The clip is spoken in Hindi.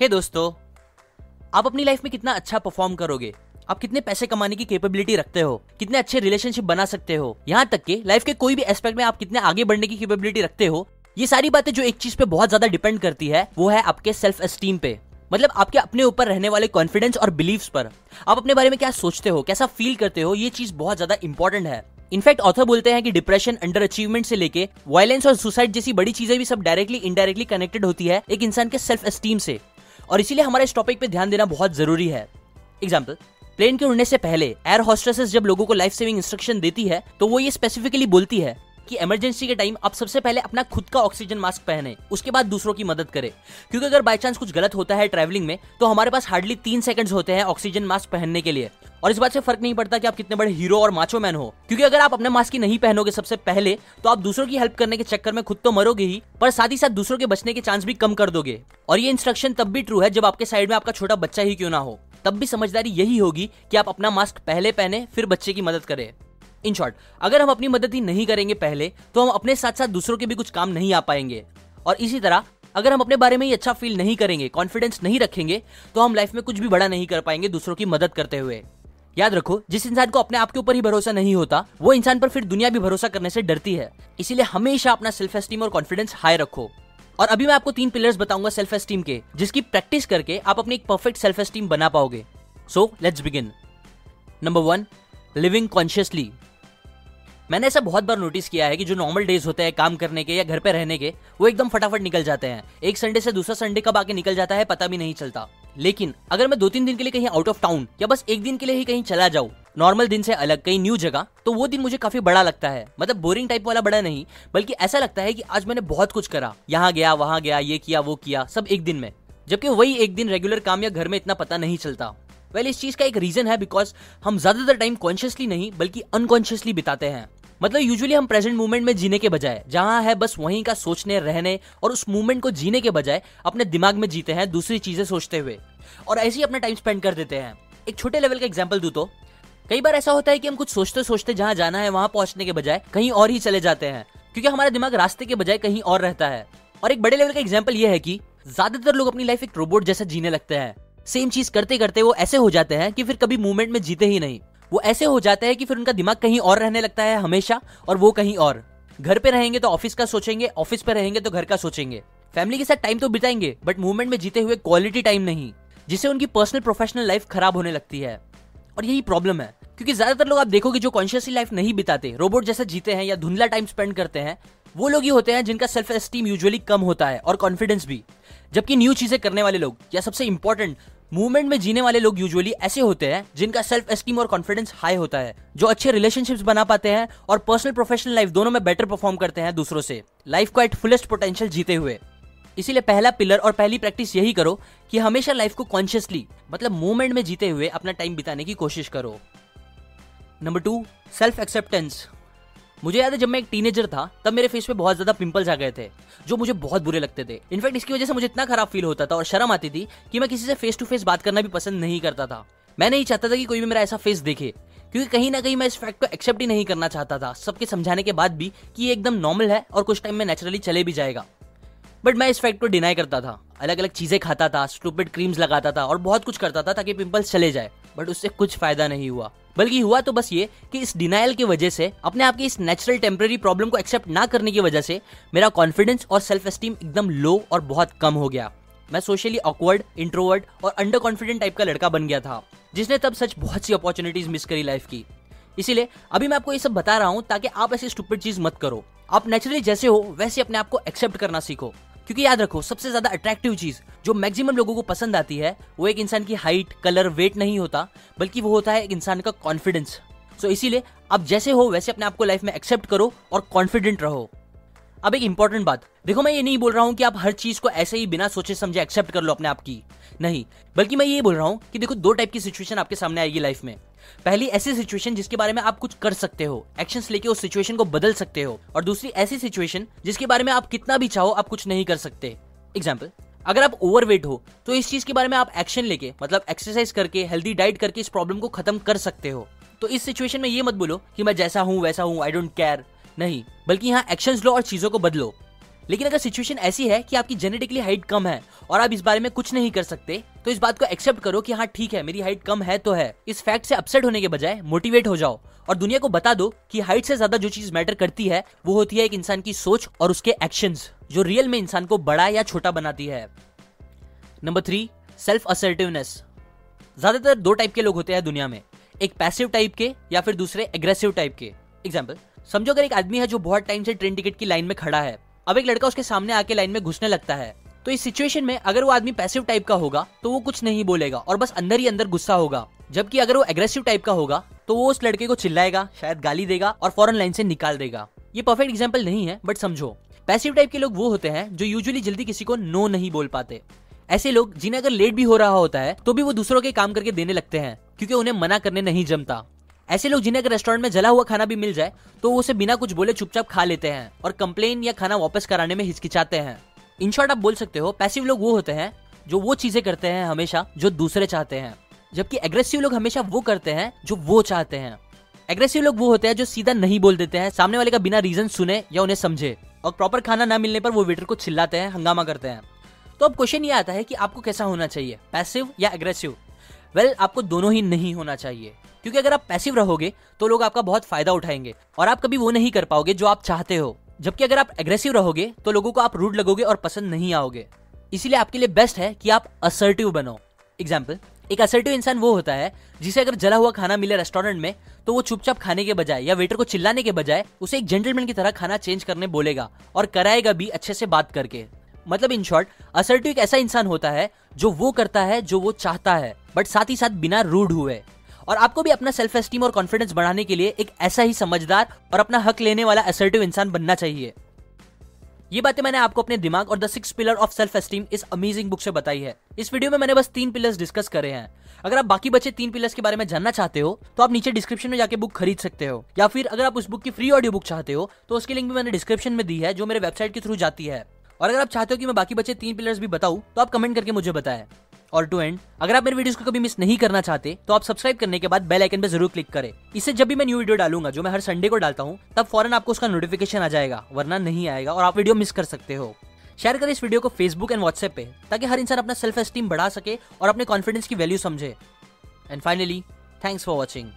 हे दोस्तों, आप अपनी लाइफ में कितना अच्छा परफॉर्म करोगे? आप कितने पैसे कमाने की कैपेबिलिटी रखते हो? कितने अच्छे रिलेशनशिप बना सकते हो? यहाँ तक कि लाइफ के कोई भी एस्पेक्ट में आप कितने आगे बढ़ने की कैपेबिलिटी रखते हो, ये सारी बातें जो एक चीज़ पे बहुत ज़्यादा डिपेंड करती है, वो है आपके सेल्फ एस्टीम पे। मतलब आपके अपने ऊपर रहने वाले कॉन्फिडेंस और बिलीव्स पर। आप अपने बारे में क्या सोचते हो, कैसा फील करते हो, ये चीज़ बहुत ज़्यादा इंपॉर्टेंट है। इनफैक्ट ऑथर बोलते हैं कि डिप्रेशन अंडर अचीवमेंट से लेके वायलेंस और सुसाइड जैसी बड़ी चीज़ें भी सब डायरेक्टली इनडायरेक्टली कनेक्टेड होती है एक इंसान के सेल्फ एस्टीम से। और इसीलिए हमारे इस टॉपिक पे ध्यान देना बहुत ज़रूरी है। एग्ज़ाम्पल प्लेन के उड़ने से पहले एयर हॉस्टेसेस जब लोगों को लाइफ सेविंग इंस्ट्रक्शन देती है तो वो ये स्पेसिफिकली बोलती है कि इमरजेंसी के टाइम आप सबसे पहले अपना खुद का ऑक्सीजन मास्क पहने, उसके बाद दूसरों की मदद करें। क्योंकि अगर बाई चांस कुछ गलत होता है ट्रैवलिंग में तो हमारे पास हार्डली तीन सेकंड्स होते हैं ऑक्सीजन मास्क पहनने के लिए। और इस बात से फ़र्क नहीं पड़ता कि आप कितने बड़े हीरो और माचो मैन हो। क्योंकि अगर आप अपने मास्क की नहीं पहनोगे सबसे पहले तो आप दूसरों की हेल्प करने के चक्कर में खुद तो मरोगे ही, पर साथ ही साथ दूसरों के बचने के चांस भी कम कर दोगे। और ये इंस्ट्रक्शन तब भी ट्रू है जब आपके साइड में आपका छोटा बच्चा ही क्यों ना हो। तब भी समझदारी यही होगी कि आप अपना मास्क पहले पहने, फिर बच्चे की मदद करें। इन शॉर्ट अगर हम अपनी मदद ही नहीं करेंगे पहले तो हम अपने साथ साथ दूसरों के भी कुछ काम नहीं आ पाएँगे। और इसी तरह, अगर हम अपने बारे में ही अच्छा फील नहीं करेंगे कॉन्फिडेंस नहीं रखेंगे तो हम लाइफ में कुछ भी बड़ा नहीं कर पाएँगे दूसरों की मदद करते हुए। याद रखो, जिस इंसान को अपने आप के ऊपर ही भरोसा नहीं होता, वो इंसान पर फिर दुनिया भी भरोसा करने से डरती है। इसीलिए हमेशा अपना सेल्फ एस्टीम और कॉन्फिडेंस हाई रखो। और अभी मैं आपको तीन पिलर्स बताऊँगा सेल्फ एस्टीम के, जिसकी प्रैक्टिस करके आप अपनी एक परफेक्ट सेल्फ एस्टीम बना पाओगे। So let's begin number one living consciously मैंने ऐसा बहुत बार नोटिस किया है कि जो नॉर्मल डेज़ होते हैं, काम करने के या घर पे रहने के, वो एकदम फटाफट निकल जाते हैं। एक संडे से दूसरा संडे कब आके निकल जाता है, पता भी नहीं चलता। लेकिन अगर मैं दो तीन दिन के लिए कहीं आउट ऑफ़ टाउन या बस एक दिन के लिए ही कहीं चला जाऊँ नॉर्मल दिन से अलग कहीं न्यू जगह तो वो दिन मुझे काफ़ी बड़ा लगता है। मतलब बोरिंग टाइप वाला बड़ा नहीं, बल्कि ऐसा लगता है कि आज मैंने बहुत कुछ करा। यहाँ गया, वहाँ गया, ये किया, वो किया, सब एक दिन में। जबकि वही एक दिन रेगुलर काम या घर में इतना पता नहीं चलता। वेल इस चीज़ का एक रीजन है बिकॉज़ हम ज़्यादातर टाइम कॉन्शियसली नहीं, बल्कि अनकॉन्शियसली बिताते हैं। मतलब यूजुअली हम प्रेजेंट मूवमेंट में जीने के बजाय, जहाँ है बस वहीं का सोचने, रहने और उस मूवमेंट को जीने के बजाय अपने दिमाग में जीते हैं दूसरी चीज़ें सोचते हुए। और ऐसे ही अपना टाइम स्पेंड कर देते हैं। एक छोटे लेवल का एग्ज़ाम्पल दू तो कई बार ऐसा होता है कि हम कुछ सोचते सोचते जहाँ जाना है वहाँ पहुँचने के बजाय कहीं और ही चले जाते हैं, क्योंकि हमारा दिमाग रास्ते के बजाय कहीं और रहता है। और एक बड़े लेवल का एग्ज़ाम्पल यह है कि, ज़्यादातर लोग अपनी लाइफ एक रोबोट जैसा जीने लगते हैं। सेम चीज़ करते करते वो ऐसे हो जाते हैं कि फिर कभी मूवमेंट में जीते ही नहीं। वो ऐसे हो जाता है कि फिर उनका दिमाग कहीं और रहने लगता है हमेशा, और वो कहीं और। घर पे रहेंगे तो ऑफ़िस का सोचेंगे, ऑफ़िस पे रहेंगे तो घर का सोचेंगे। फैमिली के साथ टाइम तो बिताएँगे, बट मूवमेंट में जीते हुए क्वालिटी टाइम नहीं, जिससे उनकी पर्सनल प्रोफेशनल लाइफ खराब होने लगती है। और यही प्रॉब्लम है, क्योंकि ज़्यादातर लोग आप देखोगे जो कॉन्शियसली लाइफ नहीं बिताते रोबोट जैसे जीते हैं या धुंधला टाइम स्पेंड करते हैं, वो लोग ही होते हैं जिनका सेल्फ एस्टीम यूजुअली कम होता है, और कॉन्फिडेंस भी। जबकि न्यू चीज़ें करने वाले लोग, या सबसे इंपॉर्टेंट मूवमेंट में जीने वाले लोग यूजुअली ऐसे होते हैं, जिनका सेल्फ एस्टीम और कॉन्फिडेंस हाई होता है, जो अच्छे रिलेशनशिप्स बना पाते हैं और पर्सनल प्रोफेशनल लाइफ दोनों में बेटर परफॉर्म करते हैं दूसरों से। लाइफ को एट फुलेस्ट पोटेंशियल जीते हुए। इसीलिए पहला पिलर और पहली प्रैक्टिस यही करो कि हमेशा लाइफ को कॉन्शियसली मतलब मूवमेंट में जीते हुए अपना टाइम बिताने की कोशिश करो। नंबर टू सेल्फ एक्सेप्टेंस मुझे याद है जब मैं एक टीनेजर था, तब मेरे फेस पे बहुत ज़्यादा पिंपल्स आ गए थे, जो मुझे बहुत बुरे लगते थे। इनफैक्ट इसकी वजह से मुझे इतना खराब फील होता था और शर्म आती थी कि मैं किसी से फेस टू फेस बात करना भी पसंद नहीं करता था। मैं नहीं चाहता था कि कोई भी मेरा ऐसा फेस देखे, क्योंकि कहीं ना कहीं मैं इस फैक्ट को एक्सेप्ट ही नहीं करना चाहता था, सबके समझाने के बाद भी कि ये एकदम नॉर्मल है और कुछ टाइम में नेचुरली चले भी जाएगा। बट मैं इस फैक्ट को डिनाई करता था अलग अलग चीज़ें खाता था स्टूपिड क्रीम्स लगाता था और बहुत कुछ करता था ताकि पिंपल्स चले जाए बट उससे कुछ फ़ायदा नहीं हुआ। बल्कि हुआ तो बस ये कि इस डिनाइल की वजह से, अपने आप की इस नेचुरल टेम्पररी प्रॉब्लम को एक्सेप्ट ना करने की वजह से, मेरा कॉन्फिडेंस और सेल्फ एस्टीम एकदम लो और बहुत कम हो गया। मैं सोशली ऑकवर्ड इंट्रोवर्ड और अंडर कॉन्फिडेंट टाइप का लड़का बन गया था, जिसने तब सच बहुत सी अपॉर्चुनिटीज़ मिस करी लाइफ की। इसीलिए, अभी मैं आपको ये सब बता रहा हूँ ताकि आप ऐसी स्टूपिड चीज़ मत करो। आप नेचुरली जैसे हो, वैसे अपने आप को एक्सेप्ट करना सीखो। क्योंकि याद रखो, सबसे ज़्यादा अट्रैक्टिव चीज़ जो मैक्सिमम लोगों को पसंद आती है, वो एक इंसान की हाइट कलर वेट नहीं होता, बल्कि वो होता है एक इंसान का कॉन्फिडेंस सो इसीलिए, आप जैसे हो, वैसे अपने आप को लाइफ में एक्सेप्ट करो और कॉन्फिडेंट रहो. अब एक इंपॉर्टेंट बात। देखो, मैं ये नहीं बोल रहा हूँ कि आप हर चीज़ को ऐसे ही बिना सोचे समझे एक्सेप्ट कर लो अपने आप की। नहीं, बल्कि मैं ये बोल रहा हूँ कि देखो, दो टाइप की सिचुएशन आपके सामने आएगी लाइफ में। पहली ऐसी सिचुएशन जिसके बारे में आप कुछ कर सकते हो एक्शंस लेके उस सिचुएशन को बदल सकते हो, और दूसरी ऐसी सिचुएशन जिसके बारे में आप कितना भी चाहो, आप कुछ नहीं कर सकते। एग्ज़ाम्पल अगर आप ओवरवेट हो तो इस चीज़ के बारे में आप एक्शन लेके मतलब एक्सरसाइज करके हेल्दी डाइट करके इस प्रॉब्लम को खत्म कर सकते हो। तो इस सिचुएशन में ये मत बोलो कि मैं जैसा हूँ, वैसा हूँ आई डोंट केयर नहीं, बल्कि यहाँ एक्शन लो और चीज़ों को बदलो। लेकिन अगर सिचुएशन ऐसी है कि आपकी जेनेटिकली हाइट कम है और आप इस बारे में कुछ नहीं कर सकते तो इस बात को एक्सेप्ट करो कि हाँ ठीक है, मेरी हाइट कम है तो है। इस फैक्ट से अपसेट होने के बजाय मोटिवेट हो जाओ और दुनिया को बता दो कि हाइट से ज़्यादा जो चीज़ मैटर करती है, वो होती है एक इंसान की सोच और उसके एक्शन जो रियल में इंसान को बड़ा या छोटा बनाती है। नंबर थ्री सेल्फ असर्टिवनेस ज़्यादातर दो टाइप के लोग होते हैं दुनिया में, एक पैसिव टाइप के या फिर दूसरे एग्रेसिव टाइप के। एग्ज़ाम्पल समझो, अगर एक आदमी है जो बहुत टाइम से ट्रेन टिकट की लाइन में खड़ा है, अब एक लड़का उसके सामने आके लाइन में घुसने लगता है तो इस सिचुएशन में अगर वो आदमी पैसिव टाइप का होगा तो वो कुछ नहीं बोलेगा और बस अंदर ही अंदर गुस्सा होगा। जबकि अगर वो एग्रेसिव टाइप का होगा तो वो उस लड़के को चिल्लाएगा, शायद गाली देगा और फॉरन लाइन से निकाल देगा। ये परफेक्ट एग्ज़ाम्पल नहीं है बट समझो। पैसिव टाइप के लोग वो होते हैं, जो यूजुअली जल्दी किसी को नो नहीं बोल पाते। ऐसे लोग, जिन्हें अगर लेट भी हो रहा होता है तो भी वो दूसरों के काम करके देने लगते हैं, क्योंकि उन्हें मना करने नहीं जमता। ऐसे लोग जिन्हें अगर रेस्टोरेंट में जला हुआ खाना भी मिल जाए तो वो उसे बिना कुछ बोले चुपचाप खा लेते हैं और कंप्लेन या खाना वापस कराने में हिचकिचाते हैं। इन शॉर्ट आप बोल सकते हो पैसिव लोग वो होते हैं जो वो चीज़ें करते हैं हमेशा जो दूसरे चाहते हैं, जबकि एग्रेसिव लोग हमेशा वो करते हैं जो वो चाहते हैं। एग्रेसिव लोग वो होते हैं जो सीधा नहीं बोल देते हैं, सामने वाले का बिना रीजन सुने या उन्हें समझे और प्रॉपर खाना ना मिलने पर वो वेटर को चिल्लाते हैं, हंगामा करते हैं। तो अब क्वेश्चन ये आता है कि आपको कैसा होना चाहिए पैसिव या एग्रेसिव वेल well, आपको दोनों ही नहीं होना चाहिए। क्योंकि अगर आप पैसिव रहोगे तो लोग आपका बहुत फ़ायदा उठाएँगे। और आप कभी वो नहीं कर पाओगे जो आप चाहते हो। जबकि अगर आप एग्रेसिव रहोगे तो लोगों को आप रूड लगोगे और पसंद नहीं आओगे। इसीलिए आपके लिए बेस्ट है कि आप असर्टिव बनो। एग्ज़ाम्पल एक असर्टिव इंसान वो होता है जिसे अगर जला हुआ खाना मिले रेस्टोरेंट में तो वो चुपचाप खाने के बजाय या वेटर को चिल्लाने के बजाय उसे एक जेंटलमैन की तरह खाना चेंज करने बोलेगा और कराएगा भी अच्छे से बात करके। मतलब इन शॉर्ट असर्टिव एक ऐसा इंसान होता है जो वो करता है, जो वो चाहता है बट साथ ही साथ बिना रूड हुए। और आपको भी अपना सेल्फ एस्टीम और कॉन्फिडेंस बढ़ाने के लिए एक ऐसा ही समझदार और अपना हक लेने वाला असर्टिव इंसान बनना चाहिए। ये बातें मैंने आपको अपने दिमाग और the six pillar of self esteem इस अमेजिंग बुक से बताई है। इस वीडियो में मैंने बस तीन पिलर्स डिस्कस करे हैं। अगर आप बाकी बचे तीन पिलर्स के बारे में जानना चाहते हो तो आप नीचे डिस्क्रिप्शन में जाके बुक खरीद सकते हो। या फिर अगर आप उस बुक की फ्री ऑडियो बुक चाहते हो तो उसकी लिंक भी मैंने डिस्क्रिप्शन में दी है, जो मेरे वेबसाइट के थ्रू जाती है। और अगर आप चाहते हो कि मैं बाकी बचे तीन पिलर्स भी बताऊँ तो आप कमेंट करके मुझे बताएँ। और टू एंड अगर आप मेरे वीडियोस को कभी मिस नहीं करना चाहते तो आप सब्सक्राइब करने के बाद बेल आइकन पे ज़रूर क्लिक करें। इससे जब भी मैं न्यू वीडियो डालूँगा, जो मैं हर संडे को डालता हूँ, तब फ़ौरन आपको उसका नोटिफिकेशन आ जाएगा, वरना नहीं आएगा और आप वीडियो मिस कर सकते हो। शेयर करें इस वीडियो को फेसबुक एंड व्हाट्सएप पे, ताकि हर इंसान अपना सेल्फ एस्टीम बढ़ा सके और अपने कॉन्फिडेंस की वैल्यू समझे। And finally thanks for watching